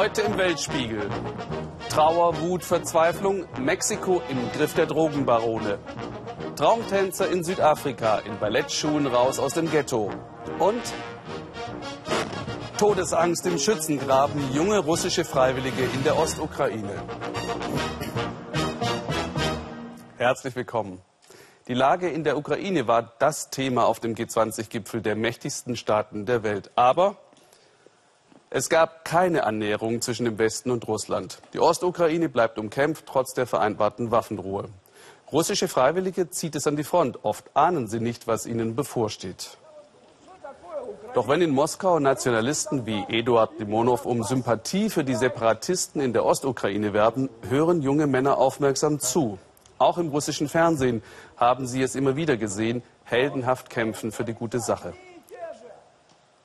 Heute im Weltspiegel. Trauer, Wut, Verzweiflung, Mexiko im Griff der Drogenbarone. Traumtänzer in Südafrika in Ballettschuhen raus aus dem Ghetto. Und Todesangst im Schützengraben, junge russische Freiwillige in der Ostukraine. Herzlich willkommen. Die Lage in der Ukraine war das Thema auf dem G20-Gipfel der mächtigsten Staaten der Welt. Aber es gab keine Annäherung zwischen dem Westen und Russland. Die Ostukraine bleibt umkämpft, trotz der vereinbarten Waffenruhe. Russische Freiwillige zieht es an die Front. Oft ahnen sie nicht, was ihnen bevorsteht. Doch wenn in Moskau Nationalisten wie Eduard Limonov um Sympathie für die Separatisten in der Ostukraine werben, hören junge Männer aufmerksam zu. Auch im russischen Fernsehen haben sie es immer wieder gesehen, heldenhaft kämpfen für die gute Sache.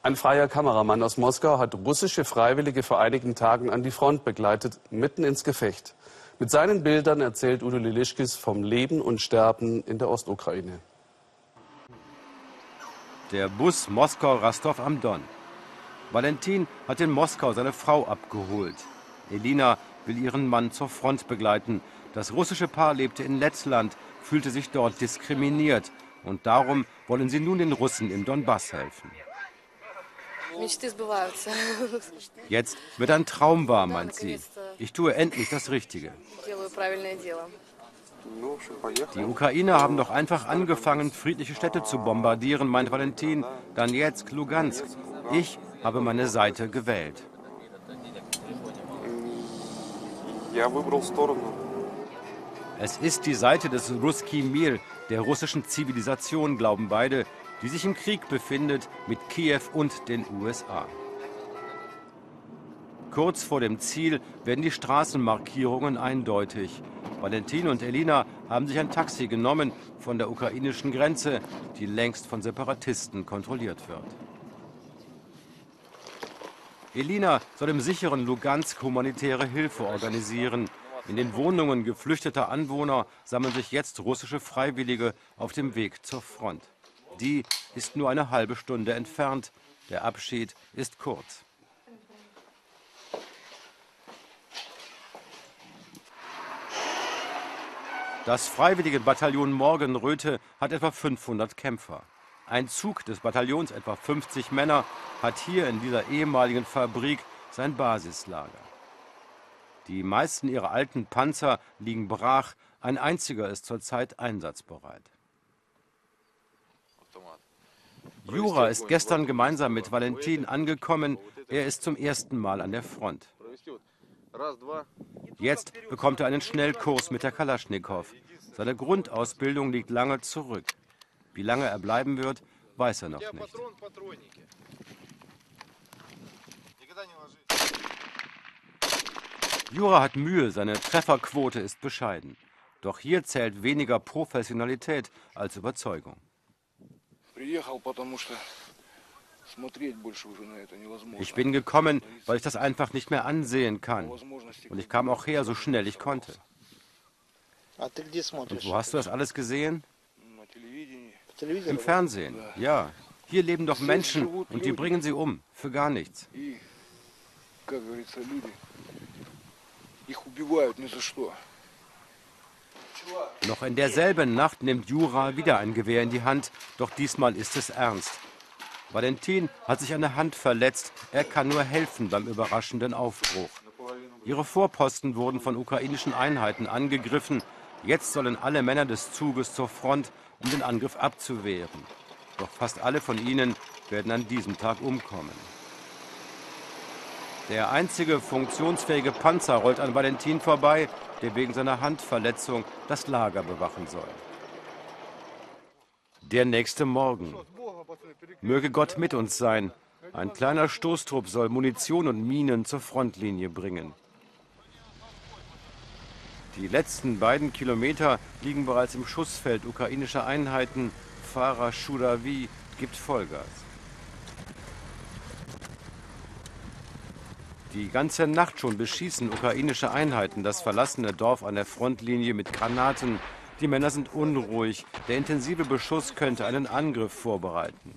Ein freier Kameramann aus Moskau hat russische Freiwillige vor einigen Tagen an die Front begleitet, mitten ins Gefecht. Mit seinen Bildern erzählt Udo Lilischkis vom Leben und Sterben in der Ostukraine. Der Bus Moskau-Rastov am Don. Valentin hat in Moskau seine Frau abgeholt. Elina will ihren Mann zur Front begleiten. Das russische Paar lebte in Lettland, fühlte sich dort diskriminiert. Und darum wollen sie nun den Russen im Donbass helfen. Jetzt wird ein Traum wahr, meint sie. Ich tue endlich das Richtige. Die Ukrainer haben doch einfach angefangen, friedliche Städte zu bombardieren, meint Valentin. Donetsk, Lugansk. Ich habe meine Seite gewählt. Es ist die Seite des Ruski Mir, der russischen Zivilisation, glauben beide, die sich im Krieg befindet mit Kiew und den USA. Kurz vor dem Ziel werden die Straßenmarkierungen eindeutig. Valentin und Elina haben sich ein Taxi genommen von der ukrainischen Grenze, die längst von Separatisten kontrolliert wird. Elina soll im sicheren Lugansk humanitäre Hilfe organisieren. In den Wohnungen geflüchteter Anwohner sammeln sich jetzt russische Freiwillige auf dem Weg zur Front. Die ist nur eine halbe Stunde entfernt. Der Abschied ist kurz. Das freiwillige Bataillon Morgenröte hat etwa 500 Kämpfer. Ein Zug des Bataillons, etwa 50 Männer, hat hier in dieser ehemaligen Fabrik sein Basislager. Die meisten ihrer alten Panzer liegen brach, ein einziger ist zurzeit einsatzbereit. Jura ist gestern gemeinsam mit Valentin angekommen. Er ist zum ersten Mal an der Front. Jetzt bekommt er einen Schnellkurs mit der Kalaschnikow. Seine Grundausbildung liegt lange zurück. Wie lange er bleiben wird, weiß er noch nicht. Jura hat Mühe, seine Trefferquote ist bescheiden. Doch hier zählt weniger Professionalität als Überzeugung. Ich bin gekommen, weil ich das einfach nicht mehr ansehen kann. Und ich kam auch her, so schnell ich konnte. Und wo hast du das alles gesehen? Im Fernsehen, ja. Hier leben doch Menschen und die bringen sie um, für gar nichts. Noch in derselben Nacht nimmt Jura wieder ein Gewehr in die Hand, doch diesmal ist es ernst. Valentin hat sich an der Hand verletzt, er kann nur helfen beim überraschenden Aufbruch. Ihre Vorposten wurden von ukrainischen Einheiten angegriffen. Jetzt sollen alle Männer des Zuges zur Front, um den Angriff abzuwehren. Doch fast alle von ihnen werden an diesem Tag umkommen. Der einzige funktionsfähige Panzer rollt an Valentin vorbei, der wegen seiner Handverletzung das Lager bewachen soll. Der nächste Morgen. Möge Gott mit uns sein. Ein kleiner Stoßtrupp soll Munition und Minen zur Frontlinie bringen. Die letzten beiden Kilometer liegen bereits im Schussfeld ukrainischer Einheiten. Fahrer Shuravi gibt Vollgas. Die ganze Nacht schon beschießen ukrainische Einheiten das verlassene Dorf an der Frontlinie mit Granaten. Die Männer sind unruhig. Der intensive Beschuss könnte einen Angriff vorbereiten.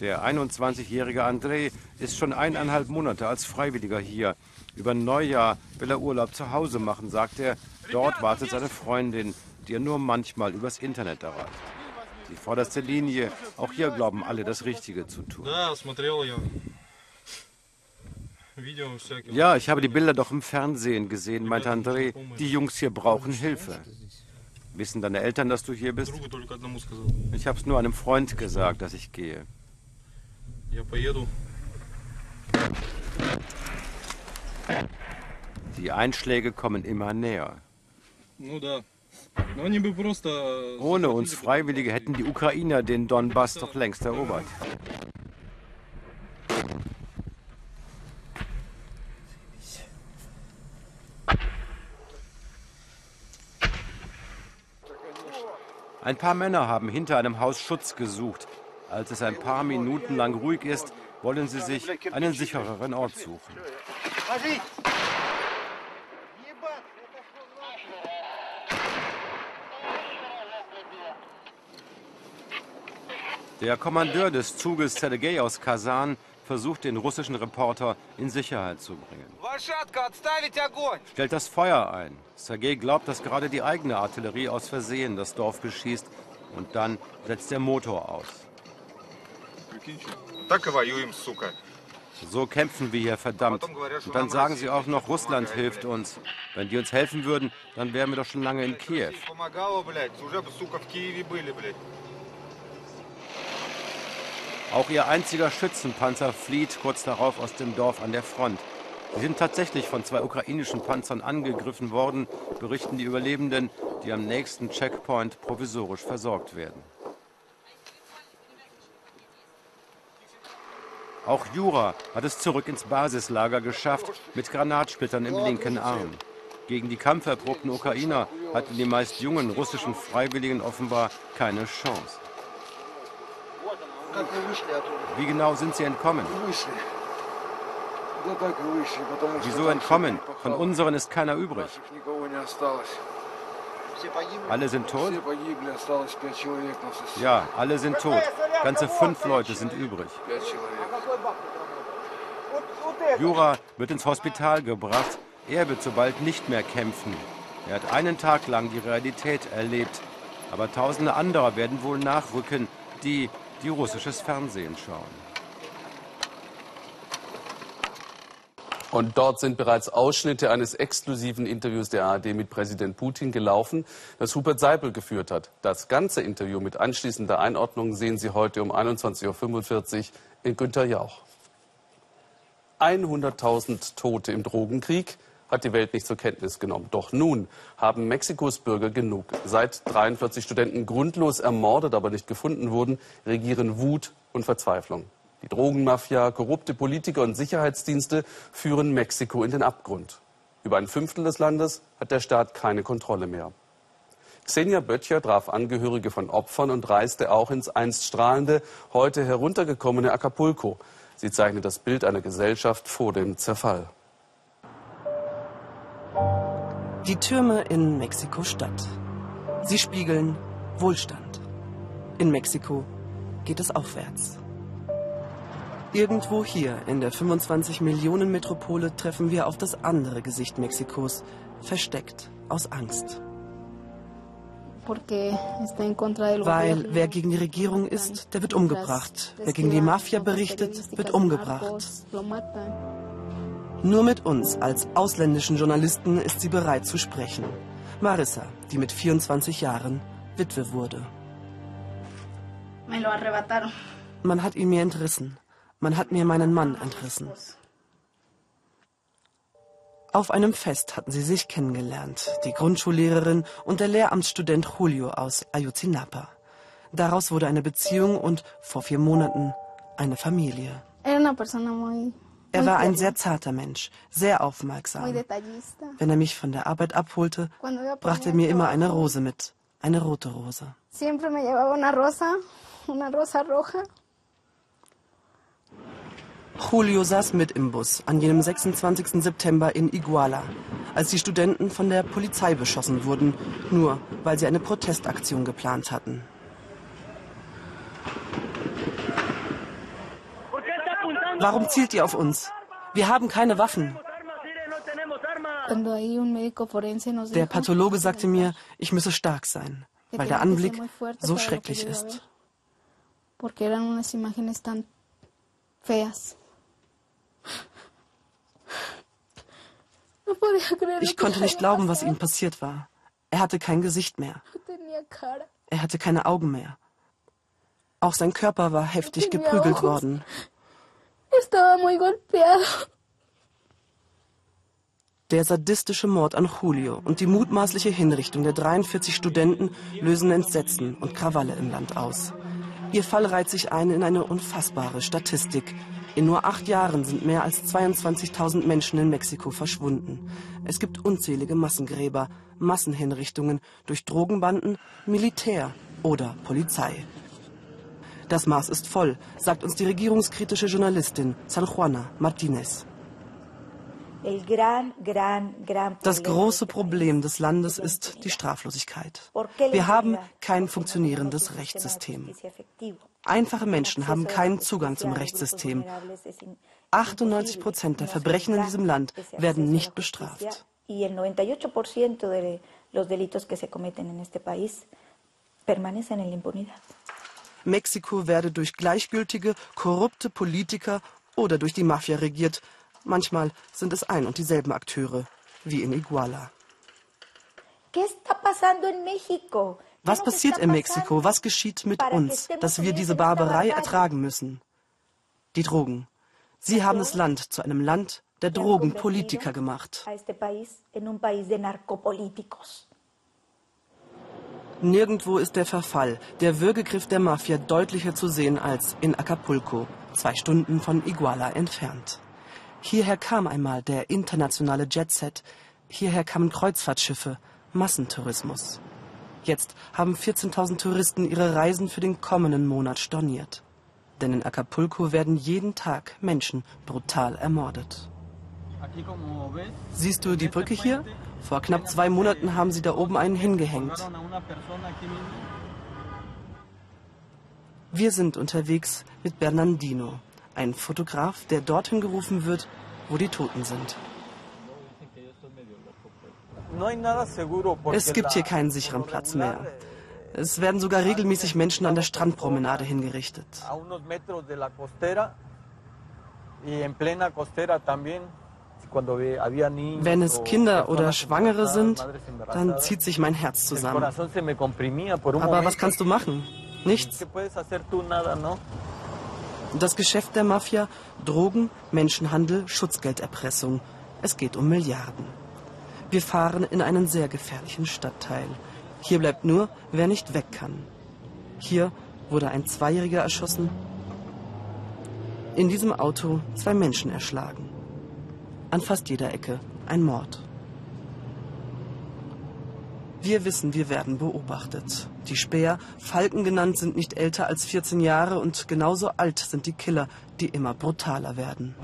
Der 21-jährige André ist schon eineinhalb Monate als Freiwilliger hier. Über Neujahr will er Urlaub zu Hause machen, sagt er. Dort wartet seine Freundin, die er nur manchmal übers Internet erreicht. Die vorderste Linie, auch hier glauben alle, das Richtige zu tun. Ja, ich habe die Bilder doch im Fernsehen gesehen, meinte André. Die Jungs hier brauchen Hilfe. Wissen deine Eltern, dass du hier bist? Ich habe es nur einem Freund gesagt, dass ich gehe. Die Einschläge kommen immer näher. Ohne uns Freiwillige hätten die Ukrainer den Donbass doch längst erobert. Ein paar Männer haben hinter einem Haus Schutz gesucht. Als es ein paar Minuten lang ruhig ist, wollen sie sich einen sichereren Ort suchen. Der Kommandeur des Zuges Sergei aus Kasan versucht, den russischen Reporter in Sicherheit zu bringen. Stellt das Feuer ein. Sergei glaubt, dass gerade die eigene Artillerie aus Versehen das Dorf beschießt und dann setzt der Motor aus. So kämpfen wir hier verdammt. Und dann sagen sie auch noch, Russland hilft uns. Wenn die uns helfen würden, dann wären wir doch schon lange in Kiew. Auch ihr einziger Schützenpanzer flieht kurz darauf aus dem Dorf an der Front. Sie sind tatsächlich von zwei ukrainischen Panzern angegriffen worden, berichten die Überlebenden, die am nächsten Checkpoint provisorisch versorgt werden. Auch Jura hat es zurück ins Basislager geschafft, mit Granatsplittern im linken Arm. Gegen die kampferprobten Ukrainer hatten die meist jungen russischen Freiwilligen offenbar keine Chance. Wie genau sind Sie entkommen? Wieso entkommen? Von unseren ist keiner übrig. Alle sind tot? Ja, alle sind tot. Ganze fünf Leute sind übrig. Jura wird ins Hospital gebracht. Er wird so bald nicht mehr kämpfen. Er hat einen Tag lang die Realität erlebt. Aber tausende anderer werden wohl nachrücken, die die russisches Fernsehen schauen. Und dort sind bereits Ausschnitte eines exklusiven Interviews der ARD mit Präsident Putin gelaufen, das Hubert Seipel geführt hat. Das ganze Interview mit anschließender Einordnung sehen Sie heute um 21.45 Uhr in Günter Jauch. 100.000 Tote im Drogenkrieg hat die Welt nicht zur Kenntnis genommen. Doch nun haben Mexikos Bürger genug. Seit 43 Studenten grundlos ermordet, aber nicht gefunden wurden, regieren Wut und Verzweiflung. Die Drogenmafia, korrupte Politiker und Sicherheitsdienste führen Mexiko in den Abgrund. Über ein Fünftel des Landes hat der Staat keine Kontrolle mehr. Xenia Böttcher traf Angehörige von Opfern und reiste auch ins einst strahlende, heute heruntergekommene Acapulco. Sie zeichnet das Bild einer Gesellschaft vor dem Zerfall. Die Türme in Mexiko-Stadt. Sie spiegeln Wohlstand. In Mexiko geht es aufwärts. Irgendwo hier in der 25 Millionen Metropole treffen wir auf das andere Gesicht Mexikos, versteckt aus Angst. Weil wer gegen die Regierung ist, der wird umgebracht. Wer gegen die Mafia berichtet, wird umgebracht. Nur mit uns als ausländischen Journalisten ist sie bereit zu sprechen. Marissa, die mit 24 Jahren Witwe wurde. Man hat ihn mir entrissen. Man hat mir meinen Mann entrissen. Auf einem Fest hatten sie sich kennengelernt, die Grundschullehrerin und der Lehramtsstudent Julio aus Ayotzinapa. Daraus wurde eine Beziehung und vor vier Monaten eine Familie. Er war ein sehr zarter Mensch, sehr aufmerksam. Wenn er mich von der Arbeit abholte, brachte er mir immer eine Rose mit, eine rote Rose. Julio saß mit im Bus an jenem 26. September in Iguala, als die Studenten von der Polizei beschossen wurden, nur weil sie eine Protestaktion geplant hatten. Warum zielt ihr auf uns? Wir haben keine Waffen. Der Pathologe sagte mir, ich müsse stark sein, weil der Anblick so schrecklich ist. Ich konnte nicht glauben, was ihm passiert war. Er hatte kein Gesicht mehr. Er hatte keine Augen mehr. Auch sein Körper war heftig geprügelt worden. Der sadistische Mord an Julio und die mutmaßliche Hinrichtung der 43 Studenten lösen Entsetzen und Krawalle im Land aus. Ihr Fall reiht sich ein in eine unfassbare Statistik. In nur acht Jahren sind mehr als 22.000 Menschen in Mexiko verschwunden. Es gibt unzählige Massengräber, Massenhinrichtungen durch Drogenbanden, Militär oder Polizei. Das Maß ist voll, sagt uns die regierungskritische Journalistin San Juana Martinez. Das große Problem des Landes ist die Straflosigkeit. Wir haben kein funktionierendes Rechtssystem. Einfache Menschen haben keinen Zugang zum Rechtssystem. 98 Prozent der Verbrechen in diesem Land werden nicht bestraft. Mexiko werde durch gleichgültige, korrupte Politiker oder durch die Mafia regiert, Manchmal sind es ein und dieselben Akteure, wie in Iguala. Was passiert in Mexiko? Was geschieht mit uns, dass wir diese Barbarei ertragen müssen? Die Drogen. Sie haben das Land zu einem Land der Drogenpolitiker gemacht. Nirgendwo ist der Verfall, der Würgegriff der Mafia deutlicher zu sehen als in Acapulco, zwei Stunden von Iguala entfernt. Hierher kam einmal der internationale Jetset, hierher kamen Kreuzfahrtschiffe, Massentourismus. Jetzt haben 14.000 Touristen ihre Reisen für den kommenden Monat storniert. Denn in Acapulco werden jeden Tag Menschen brutal ermordet. Siehst du die Brücke hier? Vor knapp zwei Monaten haben sie da oben einen hingehängt. Wir sind unterwegs mit Bernardino, ein Fotograf, der dorthin gerufen wird, wo die Toten sind. Es gibt hier keinen sicheren Platz mehr. Es werden sogar regelmäßig Menschen an der Strandpromenade hingerichtet. Wenn es Kinder oder Schwangere sind, dann zieht sich mein Herz zusammen. Aber was kannst du machen? Nichts. Das Geschäft der Mafia, Drogen, Menschenhandel, Schutzgelderpressung. Es geht um Milliarden. Wir fahren in einen sehr gefährlichen Stadtteil. Hier bleibt nur, wer nicht weg kann. Hier wurde ein Zweijähriger erschossen. In diesem Auto zwei Menschen erschlagen. An fast jeder Ecke ein Mord. Wir wissen, wir werden beobachtet. Die Späher, Falken genannt, sind nicht älter als 14 Jahre und genauso alt sind die Killer, die immer brutaler werden.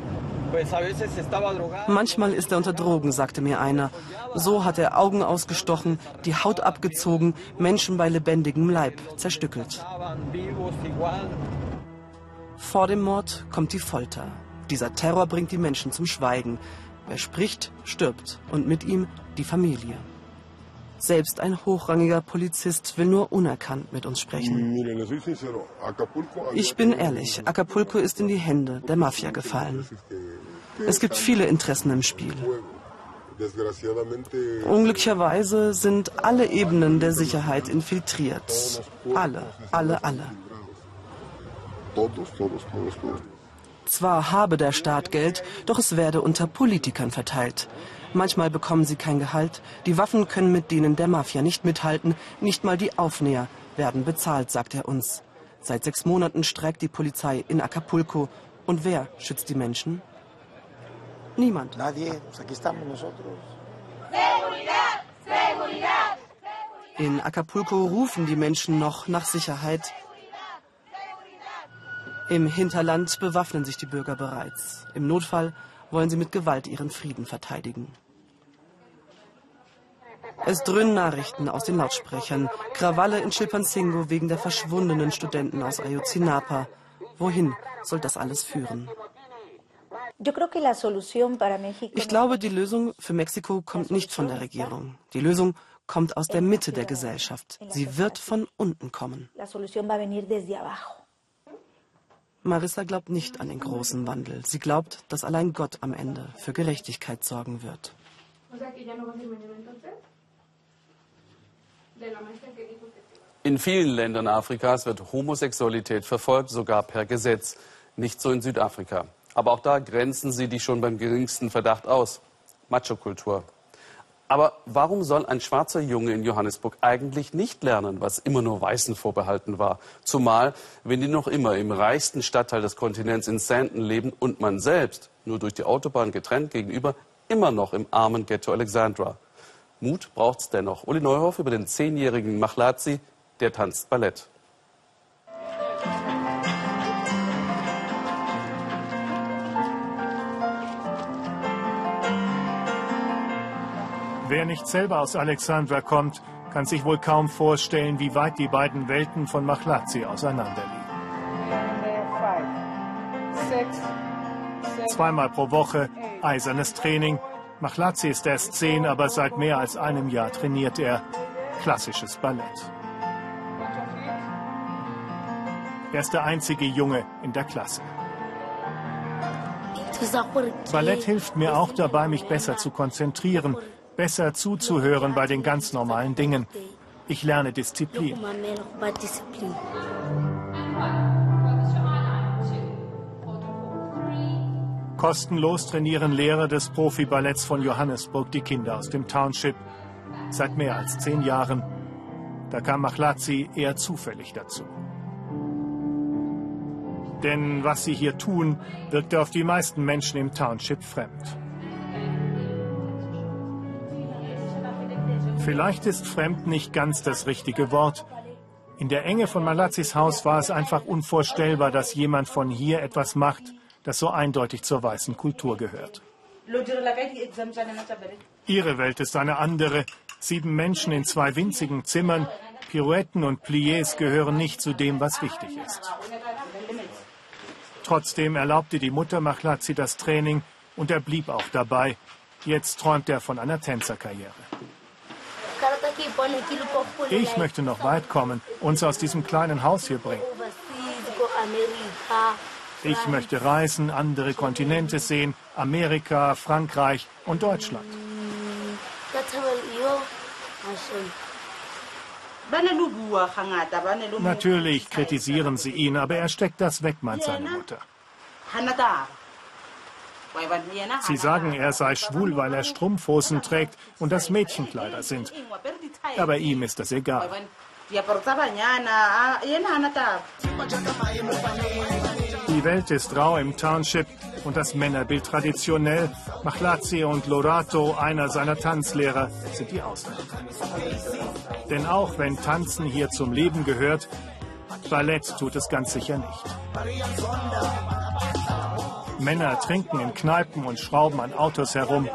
Manchmal ist er unter Drogen, sagte mir einer. So hat er Augen ausgestochen, die Haut abgezogen, Menschen bei lebendigem Leib zerstückelt. Vor dem Mord kommt die Folter. Dieser Terror bringt die Menschen zum Schweigen. Wer spricht, stirbt und mit ihm die Familie. Selbst ein hochrangiger Polizist will nur unerkannt mit uns sprechen. Ich bin ehrlich, Acapulco ist in die Hände der Mafia gefallen. Es gibt viele Interessen im Spiel. Unglücklicherweise sind alle Ebenen der Sicherheit infiltriert. Alle, alle, alle. Zwar habe der Staat Geld, doch es werde unter Politikern verteilt. Manchmal bekommen sie kein Gehalt. Die Waffen können mit denen der Mafia nicht mithalten. Nicht mal die Aufnäher werden bezahlt, sagt er uns. Seit sechs Monaten streikt die Polizei in Acapulco. Und wer schützt die Menschen? Niemand. In Acapulco rufen die Menschen noch nach Sicherheit. Im Hinterland bewaffnen sich die Bürger bereits. Im Notfall wollen sie mit Gewalt ihren Frieden verteidigen. Es dröhnen Nachrichten aus den Lautsprechern. Krawalle in Chilpancingo wegen der verschwundenen Studenten aus Ayotzinapa. Wohin soll das alles führen? Ich glaube, die Lösung für Mexiko kommt nicht von der Regierung. Die Lösung kommt aus der Mitte der Gesellschaft. Sie wird von unten kommen. Marissa glaubt nicht an den großen Wandel. Sie glaubt, dass allein Gott am Ende für Gerechtigkeit sorgen wird. In vielen Ländern Afrikas wird Homosexualität verfolgt, sogar per Gesetz. Nicht so in Südafrika. Aber auch da grenzen sie die schon beim geringsten Verdacht aus. Macho-Kultur. Aber warum soll ein schwarzer Junge in Johannesburg eigentlich nicht lernen, was immer nur Weißen vorbehalten war? Zumal, wenn die noch immer im reichsten Stadtteil des Kontinents in Sandton leben und man selbst, nur durch die Autobahn getrennt gegenüber, immer noch im armen Ghetto Alexandra. Mut braucht's dennoch. Uli Neuhoff über den zehnjährigen Machlazi, der tanzt Ballett. Wer nicht selber aus Alexandra kommt, kann sich wohl kaum vorstellen, wie weit die beiden Welten von Machlazi auseinanderliegen. Zweimal pro Woche eisernes Training. Machlazi ist erst zehn, aber seit mehr als einem Jahr trainiert er klassisches Ballett. Er ist der einzige Junge in der Klasse. Ballett hilft mir auch dabei, mich besser zu konzentrieren, besser zuzuhören bei den ganz normalen Dingen. Ich lerne Disziplin. Kostenlos trainieren Lehrer des Profiballetts von Johannesburg die Kinder aus dem Township. Seit mehr als zehn Jahren. Da kam Machlazi eher zufällig dazu. Denn was sie hier tun, wirkte auf die meisten Menschen im Township fremd. Vielleicht ist fremd nicht ganz das richtige Wort. In der Enge von Malazis Haus war es einfach unvorstellbar, dass jemand von hier etwas macht, das so eindeutig zur weißen Kultur gehört. Ihre Welt ist eine andere. Sieben Menschen in zwei winzigen Zimmern, Pirouetten und Pliés gehören nicht zu dem, was wichtig ist. Trotzdem erlaubte die Mutter Machlazi das Training und er blieb auch dabei. Jetzt träumt er von einer Tänzerkarriere. Ich möchte noch weit kommen, uns aus diesem kleinen Haus hier bringen. Ich möchte reisen, andere Kontinente sehen, Amerika, Frankreich und Deutschland. Natürlich kritisieren sie ihn, aber er steckt das weg, meint seine Mutter. Sie sagen, er sei schwul, weil er Strumpfhosen trägt und das Mädchenkleider sind. Aber ihm ist das egal. Die Welt ist rau im Township und das Männerbild traditionell. Machlazi und Lorato, einer seiner Tanzlehrer, sind die Ausnahmen. Denn auch wenn Tanzen hier zum Leben gehört, Ballett tut es ganz sicher nicht. Männer trinken in Kneipen und schrauben an Autos herum.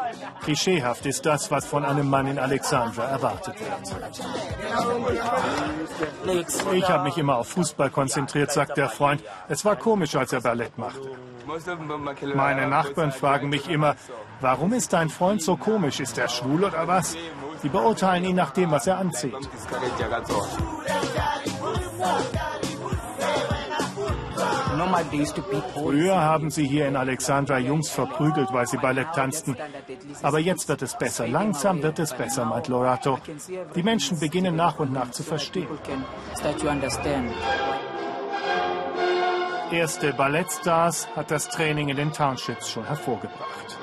Klischeehaft ist das, was von einem Mann in Alexandra erwartet wird. Ich habe mich immer auf Fußball konzentriert, sagt der Freund. Es war komisch, als er Ballett machte. Meine Nachbarn fragen mich immer, warum ist dein Freund so komisch? Ist er schwul oder was? Sie beurteilen ihn nach dem, was er anzieht. Früher haben sie hier in Alexandra Jungs verprügelt, weil sie Ballett tanzten. Aber jetzt wird es besser. Langsam wird es besser, meint Lorato. Die Menschen beginnen nach und nach zu verstehen. Erste Ballettstars hat das Training in den Townships schon hervorgebracht.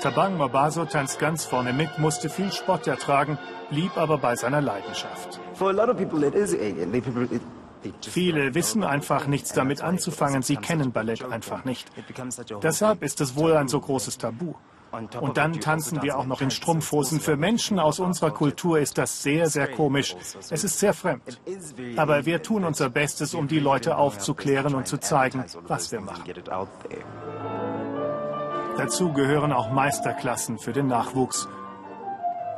Tabang Mabaso tanzt ganz vorne mit, musste viel Spott ertragen, blieb aber bei seiner Leidenschaft. For a lot of people it is alien. Viele wissen einfach nichts damit anzufangen, sie kennen Ballett einfach nicht. Deshalb ist es wohl ein so großes Tabu. Und dann tanzen wir auch noch in Strumpfhosen. Für Menschen aus unserer Kultur ist das sehr, sehr komisch. Es ist sehr fremd. Aber wir tun unser Bestes, um die Leute aufzuklären und zu zeigen, was wir machen. Dazu gehören auch Meisterklassen für den Nachwuchs.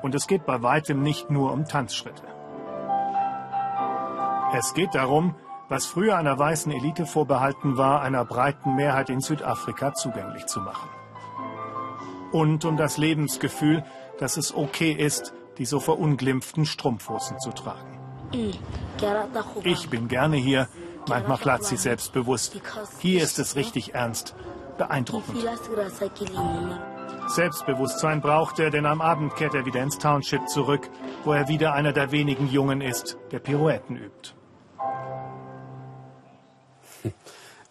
Und es geht bei weitem nicht nur um Tanzschritte. Es geht darum, was früher einer weißen Elite vorbehalten war, einer breiten Mehrheit in Südafrika zugänglich zu machen. Und um das Lebensgefühl, dass es okay ist, die so verunglimpften Strumpfhosen zu tragen. Ich bin gerne hier, meint Machlazi selbstbewusst. Hier ist es richtig ernst, beeindruckend. Selbstbewusstsein braucht er, denn am Abend kehrt er wieder ins Township zurück, wo er wieder einer der wenigen Jungen ist, der Pirouetten übt.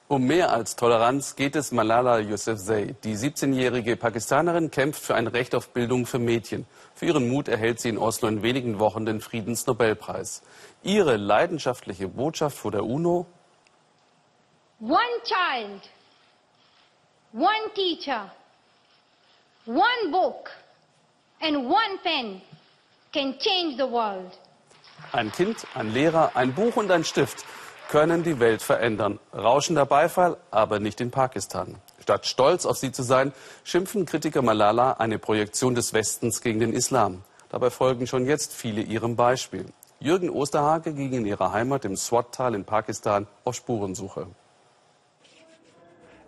Um mehr als Toleranz geht es Malala Yousafzai. Die 17-jährige Pakistanerin kämpft für ein Recht auf Bildung für Mädchen. Für ihren Mut erhält sie in Oslo in wenigen Wochen den Friedensnobelpreis. Ihre leidenschaftliche Botschaft vor der UNO? One child, one teacher, one book and one pen can change the world. Ein Kind, ein Lehrer, ein Buch und ein Stift können die Welt verändern. Rauschender Beifall, aber nicht in Pakistan. Statt stolz auf sie zu sein, schimpfen Kritiker Malala eine Projektion des Westens gegen den Islam. Dabei folgen schon jetzt viele ihrem Beispiel. Jürgen Osterhage ging in ihrer Heimat im Swat-Tal in Pakistan auf Spurensuche.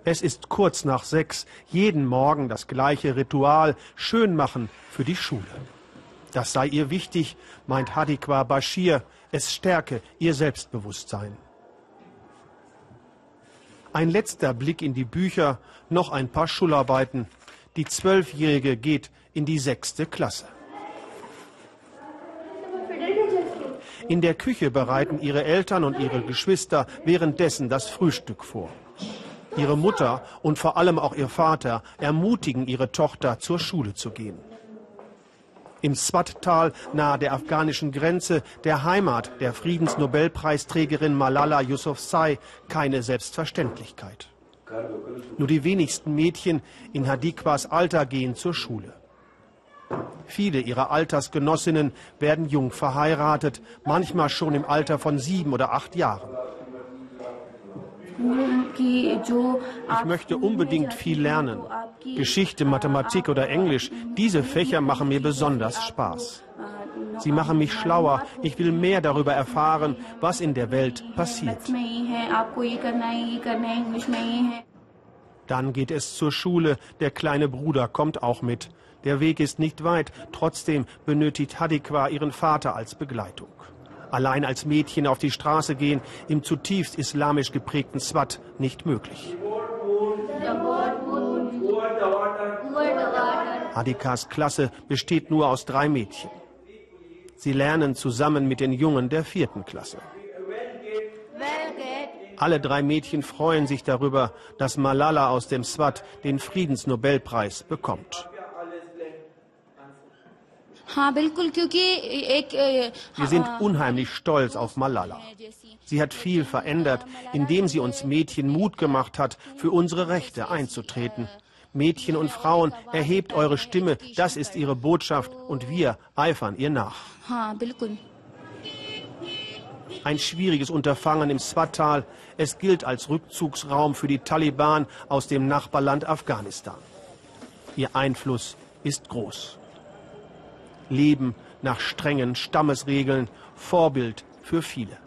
Es ist kurz nach sechs, jeden Morgen das gleiche Ritual, schön machen für die Schule. Das sei ihr wichtig, meint Hadikwa Bashir, es stärke ihr Selbstbewusstsein. Ein letzter Blick in die Bücher, noch ein paar Schularbeiten. Die Zwölfjährige geht in die sechste Klasse. In der Küche bereiten ihre Eltern und ihre Geschwister währenddessen das Frühstück vor. Ihre Mutter und vor allem auch ihr Vater ermutigen ihre Tochter zur Schule zu gehen. Im Swat-Tal nahe der afghanischen Grenze, der Heimat der Friedensnobelpreisträgerin Malala Yousafzai, keine Selbstverständlichkeit. Nur die wenigsten Mädchen in Hadikwas Alter gehen zur Schule. Viele ihrer Altersgenossinnen werden jung verheiratet, manchmal schon im Alter von sieben oder acht Jahren. Ich möchte unbedingt viel lernen. Geschichte, Mathematik oder Englisch, diese Fächer machen mir besonders Spaß. Sie machen mich schlauer. Ich will mehr darüber erfahren, was in der Welt passiert. Dann geht es zur Schule. Der kleine Bruder kommt auch mit. Der Weg ist nicht weit. Trotzdem benötigt Hadikwa ihren Vater als Begleitung allein als Mädchen auf die Straße gehen, im zutiefst islamisch geprägten Swat nicht möglich. Adikas Klasse besteht nur aus drei Mädchen. Sie lernen zusammen mit den Jungen der vierten Klasse. Alle drei Mädchen freuen sich darüber, dass Malala aus dem Swat den Friedensnobelpreis bekommt. Wir sind unheimlich stolz auf Malala. Sie hat viel verändert, indem sie uns Mädchen Mut gemacht hat, für unsere Rechte einzutreten. Mädchen und Frauen, erhebt eure Stimme, das ist ihre Botschaft und wir eifern ihr nach. Ein schwieriges Unterfangen im Swat-Tal. Es gilt als Rückzugsraum für die Taliban aus dem Nachbarland Afghanistan. Ihr Einfluss ist groß leben nach strengen Stammesregeln, Vorbild für viele.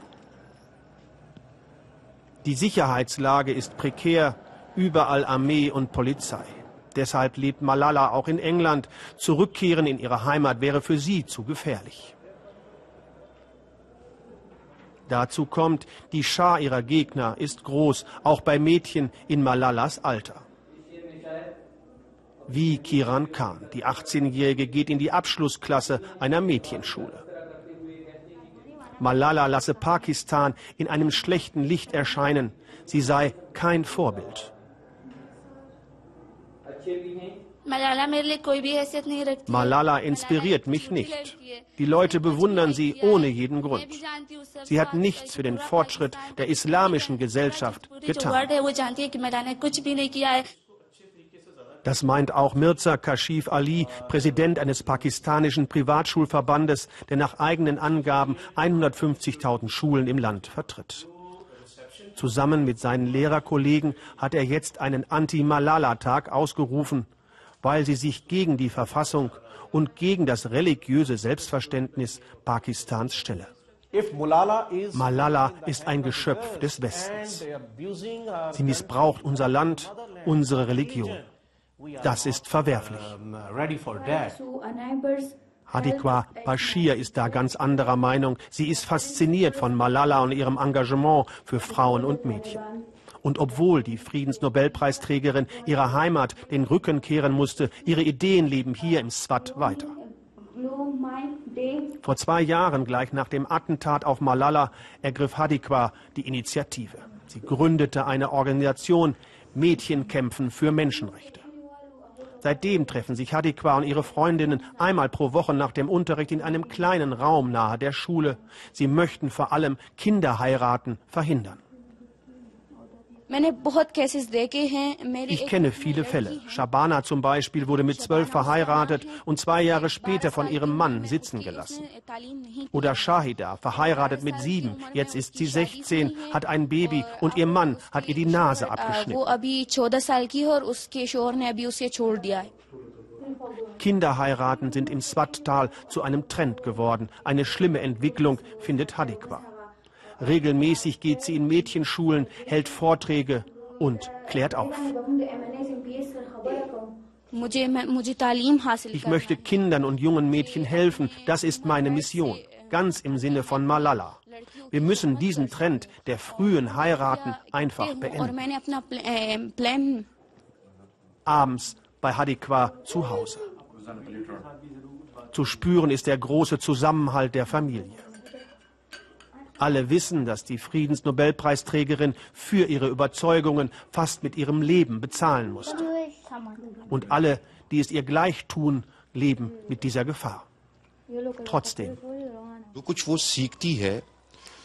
Die Sicherheitslage ist prekär, überall Armee und Polizei. Deshalb lebt Malala auch in England. Zurückkehren in ihre Heimat wäre für sie zu gefährlich. Dazu kommt, die Schar ihrer Gegner ist groß, auch bei Mädchen in Malalas Alter wie Kiran Khan. Die 18-Jährige geht in die Abschlussklasse einer Mädchenschule. Malala lasse Pakistan in einem schlechten Licht erscheinen. Sie sei kein Vorbild. Malala inspiriert mich nicht. Die Leute bewundern sie ohne jeden Grund. Sie hat nichts für den Fortschritt der islamischen Gesellschaft getan. Das meint auch Mirza Kashif Ali, Präsident eines pakistanischen Privatschulverbandes, der nach eigenen Angaben 150.000 Schulen im Land vertritt. Zusammen mit seinen Lehrerkollegen hat er jetzt einen Anti-Malala-Tag ausgerufen, weil sie sich gegen die Verfassung und gegen das religiöse Selbstverständnis Pakistans stelle. Malala ist ein Geschöpf des Westens. Sie missbraucht unser Land, unsere Religion. Das ist verwerflich. Hadikwa Bashir ist da ganz anderer Meinung. Sie ist fasziniert von Malala und ihrem Engagement für Frauen und Mädchen. Und obwohl die Friedensnobelpreisträgerin ihrer Heimat den Rücken kehren musste, ihre Ideen leben hier im Swat weiter. Vor zwei Jahren, gleich nach dem Attentat auf Malala, ergriff Hadikwa die Initiative. Sie gründete eine Organisation Mädchen kämpfen für Menschenrechte. Seitdem treffen sich Hadikwa und ihre Freundinnen einmal pro Woche nach dem Unterricht in einem kleinen Raum nahe der Schule. Sie möchten vor allem Kinderheiraten verhindern. Ich kenne viele Fälle. Shabana zum Beispiel wurde mit zwölf verheiratet und zwei Jahre später von ihrem Mann sitzen gelassen. Oder Shahida, verheiratet mit sieben, jetzt ist sie 16, hat ein Baby und ihr Mann hat ihr die Nase abgeschnitten. Kinderheiraten sind im Swat-Tal zu einem Trend geworden. Eine schlimme Entwicklung, findet Hadikwa. Regelmäßig geht sie in Mädchenschulen, hält Vorträge und klärt auf. Ich möchte Kindern und jungen Mädchen helfen. Das ist meine Mission. Ganz im Sinne von Malala. Wir müssen diesen Trend der frühen Heiraten einfach beenden. Abends bei Hadikwa zu Hause. Zu spüren ist der große Zusammenhalt der Familie. Alle wissen, dass die Friedensnobelpreisträgerin für ihre Überzeugungen fast mit ihrem Leben bezahlen musste. Und alle, die es ihr gleich tun, leben mit dieser Gefahr. Trotzdem.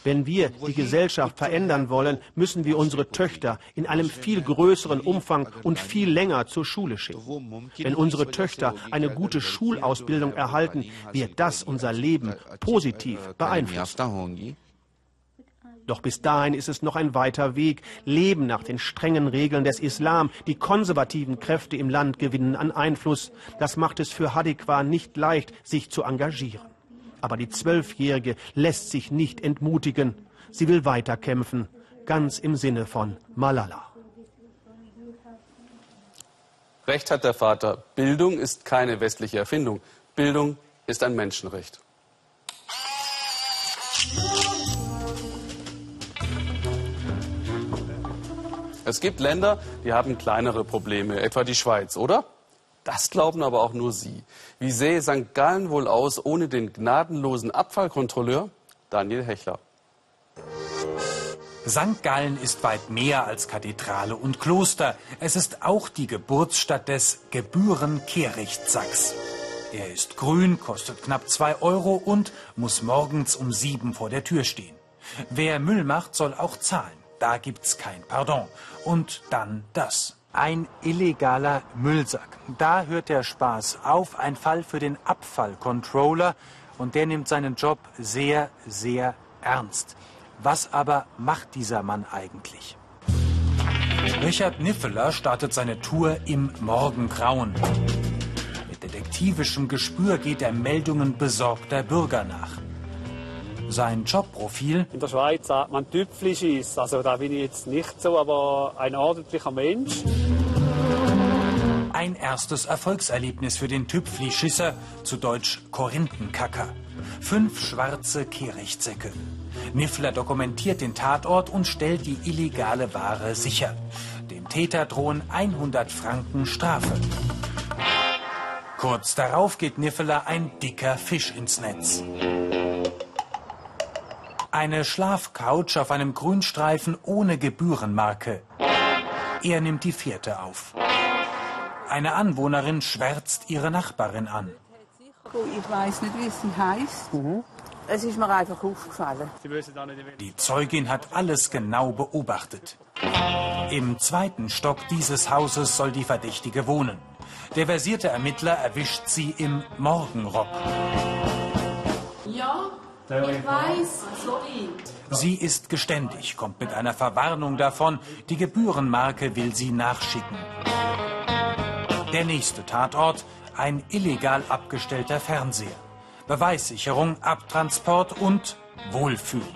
Wenn wir die Gesellschaft verändern wollen, müssen wir unsere Töchter in einem viel größeren Umfang und viel länger zur Schule schicken. Wenn unsere Töchter eine gute Schulausbildung erhalten, wird das unser Leben positiv beeinflussen. Doch bis dahin ist es noch ein weiter Weg. Leben nach den strengen Regeln des Islam. Die konservativen Kräfte im Land gewinnen an Einfluss. Das macht es für Hadikwa nicht leicht, sich zu engagieren. Aber die Zwölfjährige lässt sich nicht entmutigen. Sie will weiterkämpfen, ganz im Sinne von Malala. Recht hat der Vater. Bildung ist keine westliche Erfindung. Bildung ist ein Menschenrecht. Es gibt Länder, die haben kleinere Probleme, etwa die Schweiz, oder? Das glauben aber auch nur Sie. Wie sähe St. Gallen wohl aus ohne den gnadenlosen Abfallkontrolleur Daniel Hechler? St. Gallen ist weit mehr als Kathedrale und Kloster. Es ist auch die Geburtsstadt des Gebühren-Kehricht-Sachs. Er ist grün, kostet knapp zwei Euro und muss morgens um sieben vor der Tür stehen. Wer Müll macht, soll auch zahlen. Da gibt's kein Pardon. Und dann das. Ein illegaler Müllsack. Da hört der Spaß auf. Ein Fall für den Abfallcontroller. Und der nimmt seinen Job sehr, sehr ernst. Was aber macht dieser Mann eigentlich? Richard Niffeler startet seine Tour im Morgengrauen. Mit detektivischem Gespür geht er Meldungen besorgter Bürger nach. Sein Jobprofil? In der Schweiz sagt man Tüpflischiss. Also da bin ich jetzt nicht so, aber ein ordentlicher Mensch. Ein erstes Erfolgserlebnis für den Tüpflischisser, zu Deutsch Korinthenkacker. Fünf schwarze Kehrichtsäcke. Niffler dokumentiert den Tatort und stellt die illegale Ware sicher. Dem Täter drohen 100 Franken Strafe. Kurz darauf geht Niffeler ein dicker Fisch ins Netz. Eine Schlafcouch auf einem Grünstreifen ohne Gebührenmarke. Er nimmt die Fährte auf. Eine Anwohnerin schwärzt ihre Nachbarin an. Ich weiß nicht, wie es heißt. Mhm. Es ist mir einfach aufgefallen. Die Zeugin hat alles genau beobachtet. Im zweiten Stock dieses Hauses soll die Verdächtige wohnen. Der versierte Ermittler erwischt sie im Morgenrock. Ich weiß. Sie ist geständig, kommt mit einer Verwarnung davon. Die Gebührenmarke will sie nachschicken. Der nächste Tatort, ein illegal abgestellter Fernseher. Beweissicherung, Abtransport und wohlfühlen.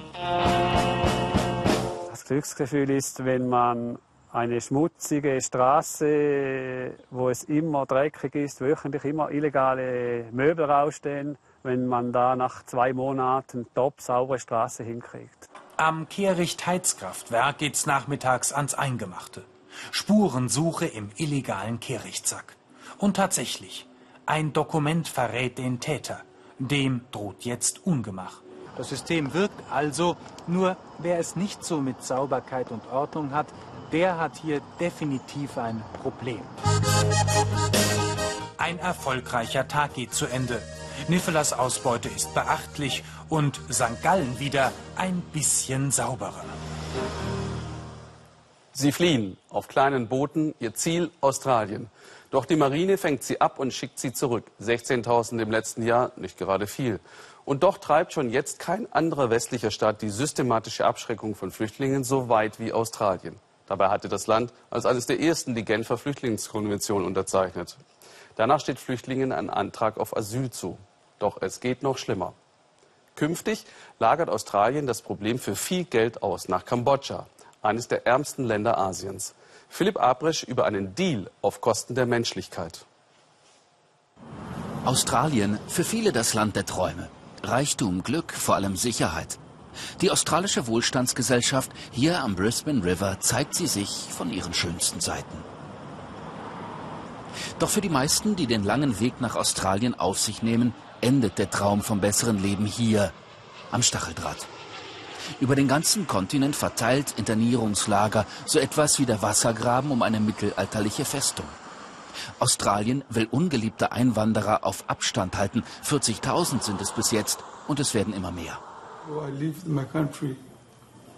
Das Glücksgefühl ist, wenn man eine schmutzige Straße, wo es immer dreckig ist, wöchentlich immer illegale Möbel rausstehen, wenn man da nach zwei Monaten top saubere Straße hinkriegt. Am Kehricht-Heizkraftwerk geht's nachmittags ans Eingemachte. Spurensuche im illegalen Kehrichtsack. Und tatsächlich, ein Dokument verrät den Täter. Dem droht jetzt Ungemach. Das System wirkt also, nur wer es nicht so mit Sauberkeit und Ordnung hat, der hat hier definitiv ein Problem. Ein erfolgreicher Tag geht zu Ende. Niffelers Ausbeute ist beachtlich und St. Gallen wieder ein bisschen sauberer. Sie fliehen auf kleinen Booten, ihr Ziel Australien. Doch die Marine fängt sie ab und schickt sie zurück. 16.000 im letzten Jahr, nicht gerade viel. Und doch treibt schon jetzt kein anderer westlicher Staat die systematische Abschreckung von Flüchtlingen so weit wie Australien. Dabei hatte das Land als eines der ersten die Genfer Flüchtlingskonvention unterzeichnet. Danach steht Flüchtlingen ein Antrag auf Asyl zu. Doch es geht noch schlimmer. Künftig lagert Australien das Problem für viel Geld aus nach Kambodscha, eines der ärmsten Länder Asiens. Philipp Abrisch über einen Deal auf Kosten der Menschlichkeit. Australien, für viele das Land der Träume. Reichtum, Glück, vor allem Sicherheit. Die australische Wohlstandsgesellschaft hier am Brisbane River zeigt sie sich von ihren schönsten Seiten. Doch für die meisten, die den langen Weg nach Australien auf sich nehmen, endet der Traum vom besseren Leben hier, am Stacheldraht. Über den ganzen Kontinent verteilt Internierungslager, so etwas wie der Wassergraben um eine mittelalterliche Festung. Australien will ungeliebte Einwanderer auf Abstand halten. 40.000 sind es bis jetzt und es werden immer mehr.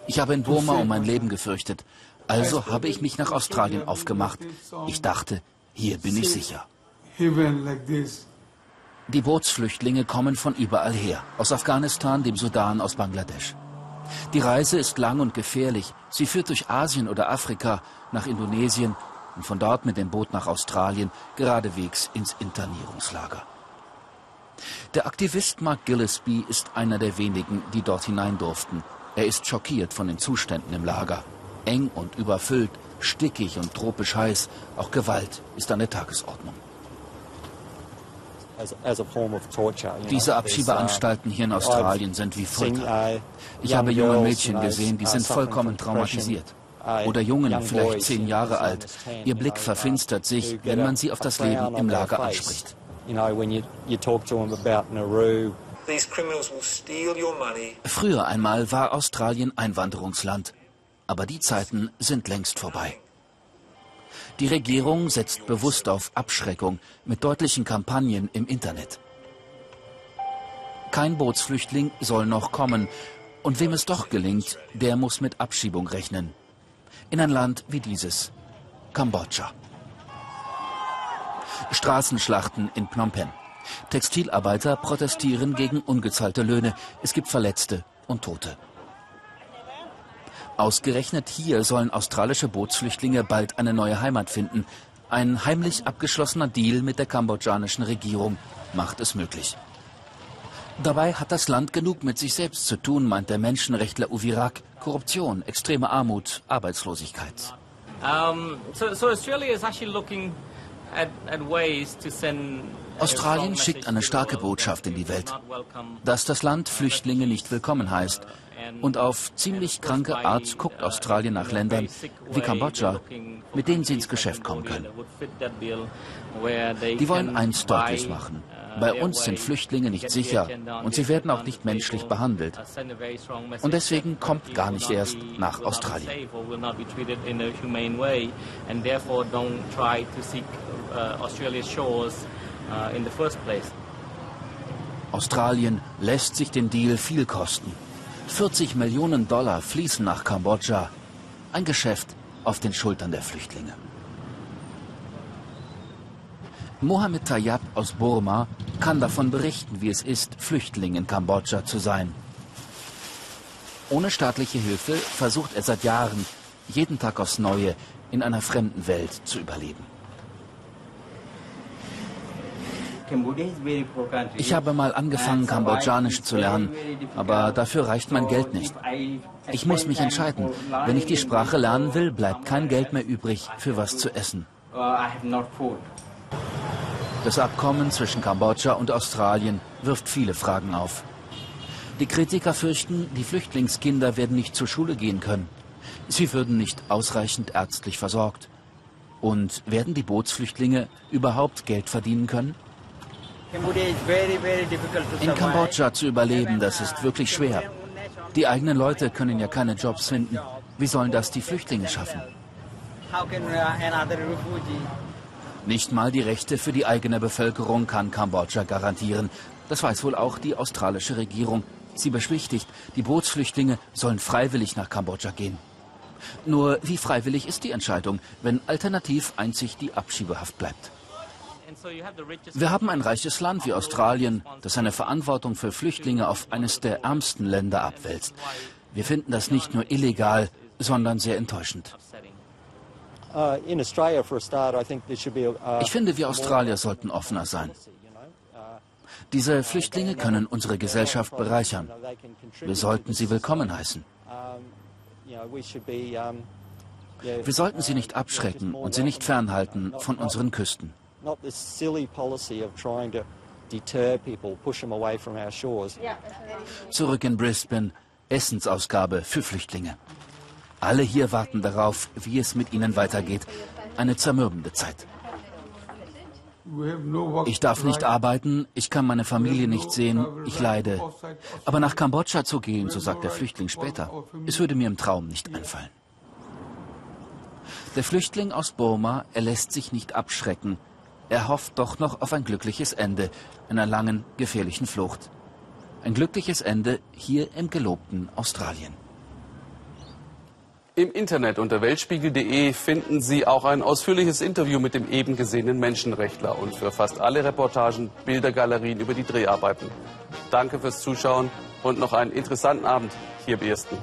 Ich habe in Burma um mein Leben gefürchtet. Also habe ich mich nach Australien aufgemacht. Ich dachte, hier bin ich sicher. Die Bootsflüchtlinge kommen von überall her. Aus Afghanistan, dem Sudan, aus Bangladesch. Die Reise ist lang und gefährlich. Sie führt durch Asien oder Afrika, nach Indonesien und von dort mit dem Boot nach Australien, geradewegs ins Internierungslager. Der Aktivist Mark Gillespie ist einer der wenigen, die dort hinein durften. Er ist schockiert von den Zuständen im Lager. Eng und überfüllt, stickig und tropisch heiß. Auch Gewalt ist an der Tagesordnung. Diese Abschiebeanstalten hier in Australien sind wie Folter. Ich habe junge Mädchen gesehen, die sind vollkommen traumatisiert. Oder Jungen, vielleicht zehn Jahre alt. Ihr Blick verfinstert sich, wenn man sie auf das Leben im Lager anspricht. Früher einmal war Australien Einwanderungsland. Aber die Zeiten sind längst vorbei. Die Regierung setzt bewusst auf Abschreckung mit deutlichen Kampagnen im Internet. Kein Bootsflüchtling soll noch kommen. Und wem es doch gelingt, der muss mit Abschiebung rechnen. In ein Land wie dieses, Kambodscha. Straßenschlachten in Phnom Penh. Textilarbeiter protestieren gegen ungezahlte Löhne. Es gibt Verletzte und Tote. Ausgerechnet hier sollen australische Bootsflüchtlinge bald eine neue Heimat finden. Ein heimlich abgeschlossener Deal mit der kambodschanischen Regierung macht es möglich. Dabei hat das Land genug mit sich selbst zu tun, meint der Menschenrechtler Uvirak. Korruption, extreme Armut, Arbeitslosigkeit. Um, so, so Australia is actually looking at, at ways to send Australien schickt eine starke Botschaft in die Welt, dass das Land Flüchtlinge nicht willkommen heißt und auf ziemlich kranke Art guckt Australien nach Ländern wie Kambodscha, mit denen sie ins Geschäft kommen können. Die wollen eins deutlich machen. Bei uns sind Flüchtlinge nicht sicher und sie werden auch nicht menschlich behandelt. Und deswegen kommt gar nicht erst nach Australien. Australien lässt sich den Deal viel kosten. 40 Millionen Dollar fließen nach Kambodscha. Ein Geschäft auf den Schultern der Flüchtlinge. Mohammed Tayyab aus Burma kann davon berichten, wie es ist, Flüchtling in Kambodscha zu sein. Ohne staatliche Hilfe versucht er seit Jahren, jeden Tag aufs Neue in einer fremden Welt zu überleben. Ich habe mal angefangen, Kambodschanisch zu lernen, aber dafür reicht mein Geld nicht. Ich muss mich entscheiden. Wenn ich die Sprache lernen will, bleibt kein Geld mehr übrig für was zu essen. Das Abkommen zwischen Kambodscha und Australien wirft viele Fragen auf. Die Kritiker fürchten, die Flüchtlingskinder werden nicht zur Schule gehen können. Sie würden nicht ausreichend ärztlich versorgt. Und werden die Bootsflüchtlinge überhaupt Geld verdienen können? In Kambodscha zu überleben, das ist wirklich schwer. Die eigenen Leute können ja keine Jobs finden. Wie sollen das die Flüchtlinge schaffen? Nicht mal die Rechte für die eigene Bevölkerung kann Kambodscha garantieren. Das weiß wohl auch die australische Regierung. Sie beschwichtigt, die Bootsflüchtlinge sollen freiwillig nach Kambodscha gehen. Nur wie freiwillig ist die Entscheidung, wenn alternativ einzig die Abschiebehaft bleibt? Wir haben ein reiches Land wie Australien, das seine Verantwortung für Flüchtlinge auf eines der ärmsten Länder abwälzt. Wir finden das nicht nur illegal, sondern sehr enttäuschend. Ich finde, wir Australier sollten offener sein. Diese Flüchtlinge können unsere Gesellschaft bereichern. Wir sollten sie willkommen heißen. Wir sollten sie nicht abschrecken und sie nicht fernhalten von unseren Küsten. Zurück in Brisbane, Essensausgabe für Flüchtlinge. Alle hier warten darauf, wie es mit ihnen weitergeht. Eine zermürbende Zeit. Ich darf nicht arbeiten, ich kann meine Familie nicht sehen, ich leide. Aber nach Kambodscha zu gehen, so sagt der Flüchtling später, es würde mir im Traum nicht einfallen. Der Flüchtling aus Burma, er lässt sich nicht abschrecken. Er hofft doch noch auf ein glückliches Ende einer langen, gefährlichen Flucht. Ein glückliches Ende hier im gelobten Australien. Im Internet unter weltspiegel.de finden Sie auch ein ausführliches Interview mit dem eben gesehenen Menschenrechtler und für fast alle Reportagen Bildergalerien über die Dreharbeiten. Danke fürs Zuschauen und noch einen interessanten Abend hier im Ersten.